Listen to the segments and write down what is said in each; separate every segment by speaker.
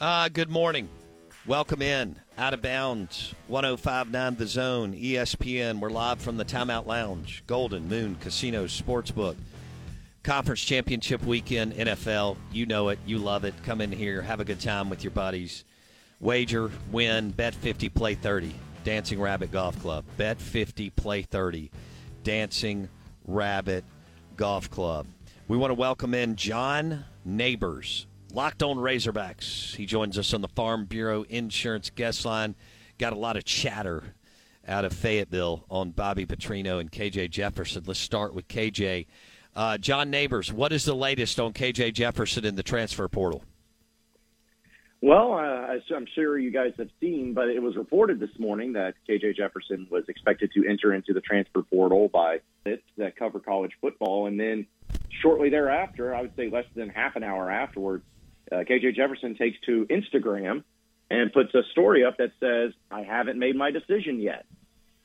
Speaker 1: Uh, good morning. Welcome in. Out of bounds, 1059 The Zone, ESPN. We're live from the Timeout Lounge, Golden Moon Casino Sportsbook. Conference Championship Weekend, NFL. You know it. You love it. Come in here, have a good time with your buddies. Wager, win, bet 50, play 30. Dancing Rabbit Golf Club. Bet 50, play 30. Dancing Rabbit Golf Club. We want to welcome in John Nabors, Locked on Razorbacks. He joins us on the Farm Bureau Insurance Guest Line. Got a lot of chatter out of Fayetteville on Bobby Petrino and KJ Jefferson. Let's start with KJ. Uh, John Nabors, what is the latest on KJ Jefferson in the transfer portal?
Speaker 2: Well, uh, I'm sure you guys have seen, but it was reported this morning that KJ Jefferson was expected to enter into the transfer portal by that cover college football, and then shortly thereafter, I would say less than half an hour afterwards, uh, KJ Jefferson takes to Instagram and puts a story up that says, "I haven't made my decision yet."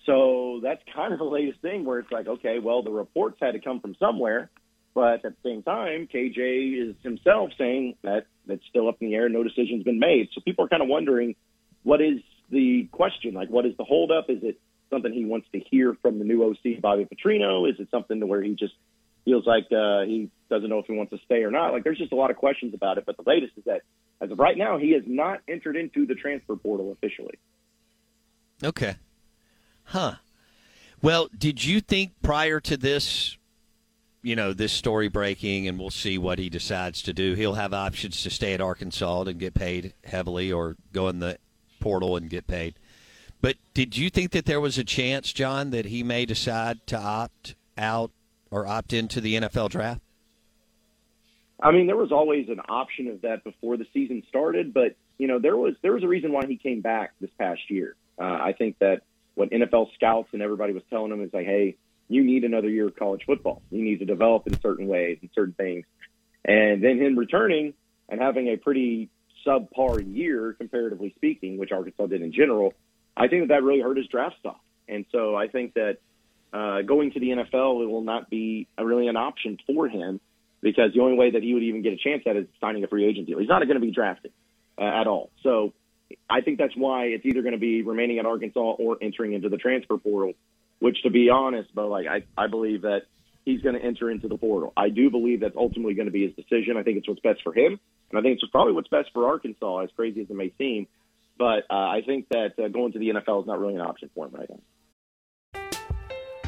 Speaker 2: So that's kind of the latest thing where it's like, okay, well, the reports had to come from somewhere, but at the same time, KJ is himself saying that that's still up in the air, no decision's been made. So people are kind of wondering, what is the question? Like, what is the holdup? Is it something he wants to hear from the new OC, Bobby Petrino? Is it something to where he just feels like uh, he doesn't know if he wants to stay or not? Like, there's just a lot of questions about it. But the latest is that as of right now, he has not entered into the transfer portal officially.
Speaker 1: Okay. Huh. Well, did you think prior to this, you know, this story breaking, and we'll see what he decides to do, he'll have options to stay at Arkansas and get paid heavily or go in the portal and get paid. But did you think that there was a chance, John, that he may decide to opt out or opt into the NFL draft?
Speaker 2: I mean, there was always an option of that before the season started, but you know, there was there was a reason why he came back this past year. Uh, I think that what NFL scouts and everybody was telling him is like, hey, you need another year of college football. You need to develop in certain ways and certain things. And then him returning and having a pretty subpar year, comparatively speaking, which Arkansas did in general, I think that that really hurt his draft stock. And so I think that uh, going to the NFL it will not be a, really an option for him because the only way that he would even get a chance at is signing a free agent deal. He's not going to be drafted uh, at all. So I think that's why it's either going to be remaining at Arkansas or entering into the transfer portal. Which, to be honest, but like I, I believe that he's going to enter into the portal. I do believe that's ultimately going to be his decision. I think it's what's best for him, and I think it's probably what's best for Arkansas, as crazy as it may seem. But uh, I think that uh, going to the NFL is not really an option for him right now.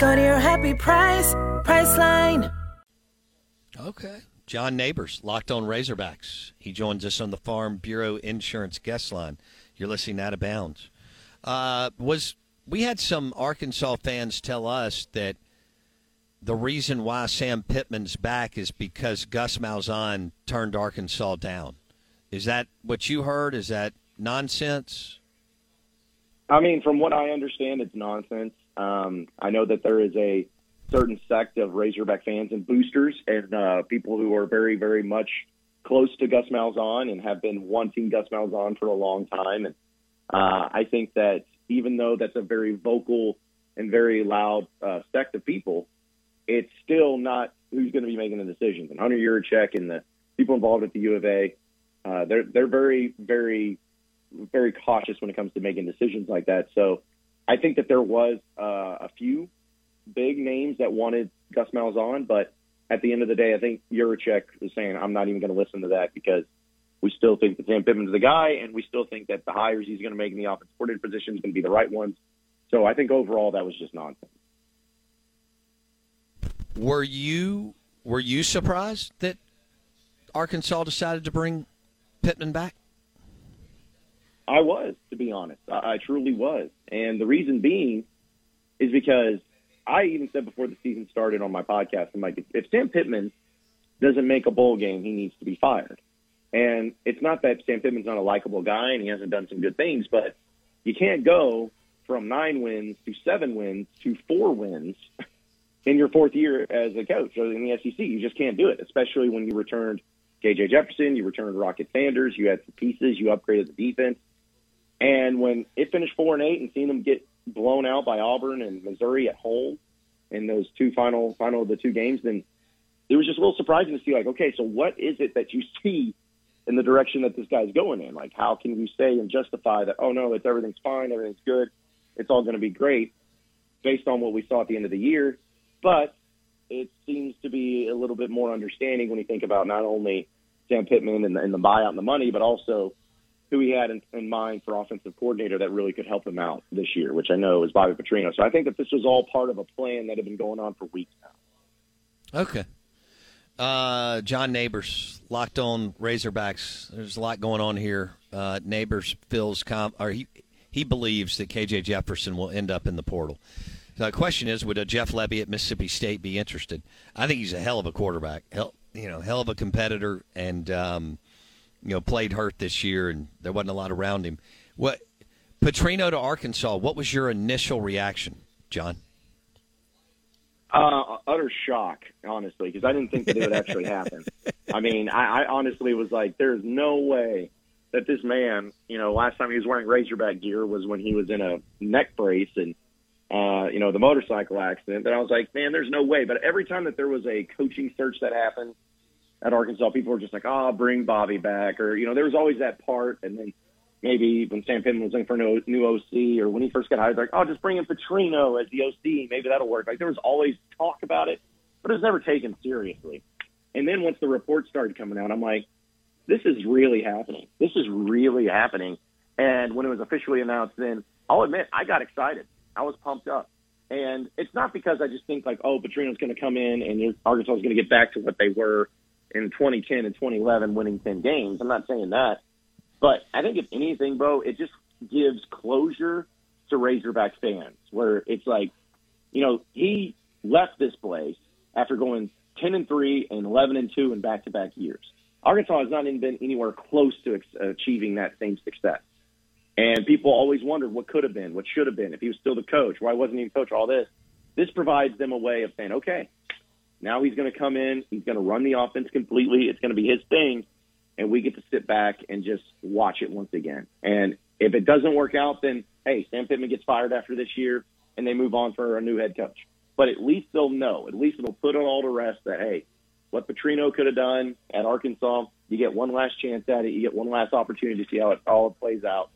Speaker 3: Go to your happy price, Priceline.
Speaker 1: Okay. John Nabors, Locked on Razorbacks. He joins us on the Farm Bureau Insurance guest line. You're listening out of bounds. Uh, was we had some Arkansas fans tell us that the reason why Sam Pittman's back is because Gus Malzahn turned Arkansas down. Is that what you heard? Is that nonsense?
Speaker 2: I mean, from what I understand, it's nonsense. Um, I know that there is a certain sect of Razorback fans and boosters and uh, people who are very, very much close to Gus Malzahn and have been wanting Gus Malzahn for a long time. And uh, I think that even though that's a very vocal and very loud uh, sect of people, it's still not who's going to be making the decisions. And Hunter Yurachek and the people involved at the U of A, uh, they're they're very, very, very cautious when it comes to making decisions like that. So I think that there was uh, a few big names that wanted Gus Malzahn, but at the end of the day, I think Yurachek was saying, I'm not even going to listen to that because we still think that Sam Pittman's the guy, and we still think that the hires he's going to make in the offensive coordinator position is going to be the right ones. So I think overall that was just nonsense.
Speaker 1: Were you were you surprised that Arkansas decided to bring Pittman back?
Speaker 2: I was, to be honest. I, I truly was. And the reason being is because I even said before the season started on my podcast, I'm like, if Sam Pittman doesn't make a bowl game, he needs to be fired. And it's not that Sam Pittman's not a likable guy and he hasn't done some good things, but you can't go from nine wins to seven wins to four wins in your fourth year as a coach in the SEC. You just can't do it, especially when you returned KJ Jefferson, you returned Rocket Sanders, you had some pieces, you upgraded the defense. And when it finished four and eight and seeing them get blown out by Auburn and Missouri at home in those two final final of the two games, then it was just a little surprising to see like, okay, so what is it that you see in the direction that this guy's going in? Like, how can you say and justify that? Oh no, it's everything's fine, everything's good, it's all going to be great, based on what we saw at the end of the year. But it seems to be a little bit more understanding when you think about not only Sam Pittman and the, and the buyout and the money, but also who he had in, in mind for offensive coordinator that really could help him out this year, which I know is Bobby Petrino. So I think that this was all part of a plan that had been going on for weeks now.
Speaker 1: Okay. Uh, John Nabors, locked on Razorbacks. There's a lot going on here. Uh, Nabors feels com- or he he believes that KJ Jefferson will end up in the portal. So the question is, would a Jeff Lebby at Mississippi State be interested? I think he's a hell of a quarterback, hell, you know, hell of a competitor, and um, you know played hurt this year, and there wasn't a lot around him. What Petrino to Arkansas? What was your initial reaction, John?
Speaker 2: Uh, utter shock, honestly, because I didn't think that it would actually happen. I mean, I, I honestly was like, "There's no way that this man, you know, last time he was wearing Razorback gear was when he was in a neck brace and, uh, you know, the motorcycle accident." And I was like, "Man, there's no way." But every time that there was a coaching search that happened at Arkansas, people were just like, "Oh, bring Bobby back," or you know, there was always that part, and then maybe when Sam Pittman was looking for a new OC or when he first got hired, like, oh, just bring in Petrino as the OC. Maybe that'll work. Like there was always talk about it, but it was never taken seriously. And then once the reports started coming out, I'm like, this is really happening. This is really happening. And when it was officially announced, then I'll admit I got excited. I was pumped up. And it's not because I just think like, oh, Petrino's going to come in and Arkansas is going to get back to what they were in 2010 and 2011, winning 10 games. I'm not saying that. But I think if anything, bro, it just gives closure to Razorback fans where it's like, you know, he left this place after going 10 and 3 and 11 and 2 in back to back years. Arkansas has not even been anywhere close to achieving that same success. And people always wondered what could have been, what should have been, if he was still the coach, why wasn't he the coach, all this. This provides them a way of saying, okay, now he's going to come in, he's going to run the offense completely, it's going to be his thing, and we get to sit back and just watch it once again. And if it doesn't work out, then hey, Sam Pittman gets fired after this year, and they move on for a new head coach. But at least they'll know. At least it'll put it all to rest that hey, what Petrino could have done at Arkansas, you get one last chance at it. You get one last opportunity to see how it all plays out.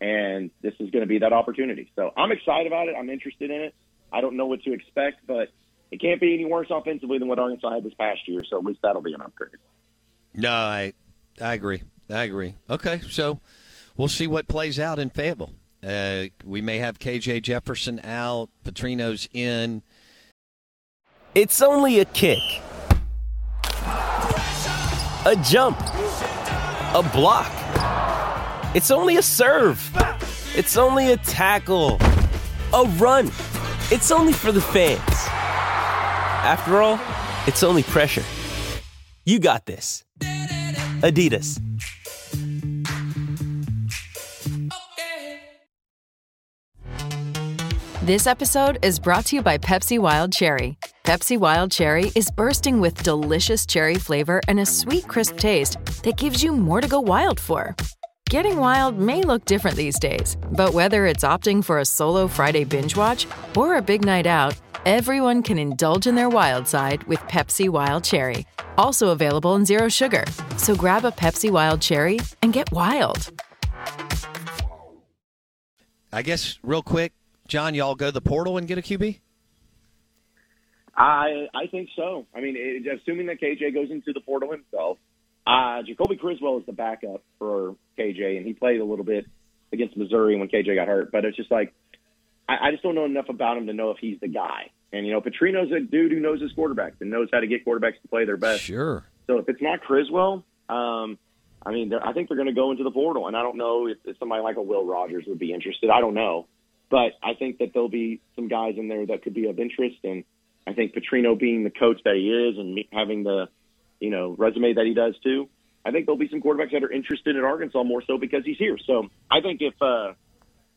Speaker 2: And this is going to be that opportunity. So I'm excited about it. I'm interested in it. I don't know what to expect, but it can't be any worse offensively than what Arkansas had this past year. So at least that'll be an upgrade.
Speaker 1: No, I I agree. I agree. Okay, so we'll see what plays out in Fayetteville. Uh, we may have KJ Jefferson out, Petrino's in.
Speaker 4: It's only a kick, a jump, a block. It's only a serve. It's only a tackle, a run. It's only for the fans. After all, it's only pressure. You got this. Adidas.
Speaker 5: This episode is brought to you by Pepsi Wild Cherry. Pepsi Wild Cherry is bursting with delicious cherry flavor and a sweet, crisp taste that gives you more to go wild for. Getting wild may look different these days, but whether it's opting for a solo Friday binge watch or a big night out, everyone can indulge in their wild side with Pepsi Wild Cherry. Also available in Zero Sugar. So grab a Pepsi Wild Cherry and get wild.
Speaker 1: I guess real quick, John, y'all go to the portal and get a QB.
Speaker 2: I I think so. I mean, it, assuming that KJ goes into the portal himself, uh, Jacoby Criswell is the backup for KJ, and he played a little bit against Missouri when KJ got hurt. But it's just like I, I just don't know enough about him to know if he's the guy. And you know, Petrino's a dude who knows his quarterbacks and knows how to get quarterbacks to play their best.
Speaker 1: Sure.
Speaker 2: So if it's not Criswell, um, I mean, I think they're going to go into the portal, and I don't know if, if somebody like a Will Rogers would be interested. I don't know, but I think that there'll be some guys in there that could be of interest, and I think Petrino being the coach that he is and having the, you know, resume that he does too, I think there'll be some quarterbacks that are interested in Arkansas more so because he's here. So I think if uh,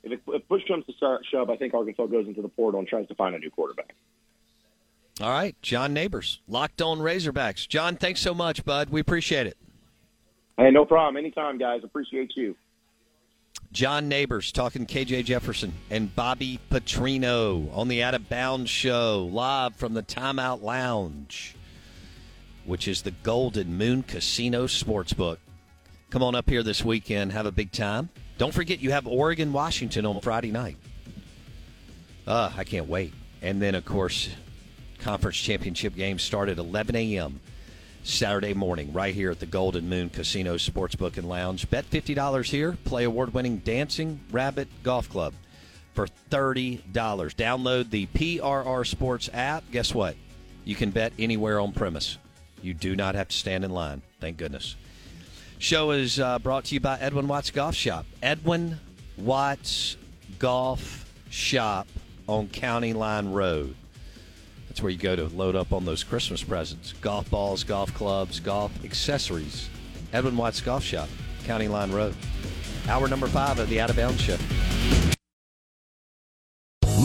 Speaker 2: if, it, if push comes to shove, I think Arkansas goes into the portal and tries to find a new quarterback.
Speaker 1: All right, John Nabors, locked on Razorbacks. John, thanks so much, bud. We appreciate it.
Speaker 2: Hey, no problem. Anytime, guys. Appreciate you.
Speaker 1: John Nabors talking KJ Jefferson and Bobby Petrino on the Out of Bounds show, live from the Timeout Lounge, which is the Golden Moon Casino Sportsbook. Come on up here this weekend, have a big time. Don't forget you have Oregon Washington on Friday night. Uh, I can't wait. And then, of course, conference championship games start at 11 a.m. Saturday morning, right here at the Golden Moon Casino Sportsbook and Lounge. Bet $50 here. Play award winning Dancing Rabbit Golf Club for $30. Download the PRR Sports app. Guess what? You can bet anywhere on premise. You do not have to stand in line. Thank goodness. Show is uh, brought to you by Edwin Watts Golf Shop. Edwin Watts Golf Shop on County Line Road. That's where you go to load up on those Christmas presents golf balls, golf clubs, golf accessories. Edwin Watts Golf Shop, County Line Road. Hour number five of the Out of Bounds Show.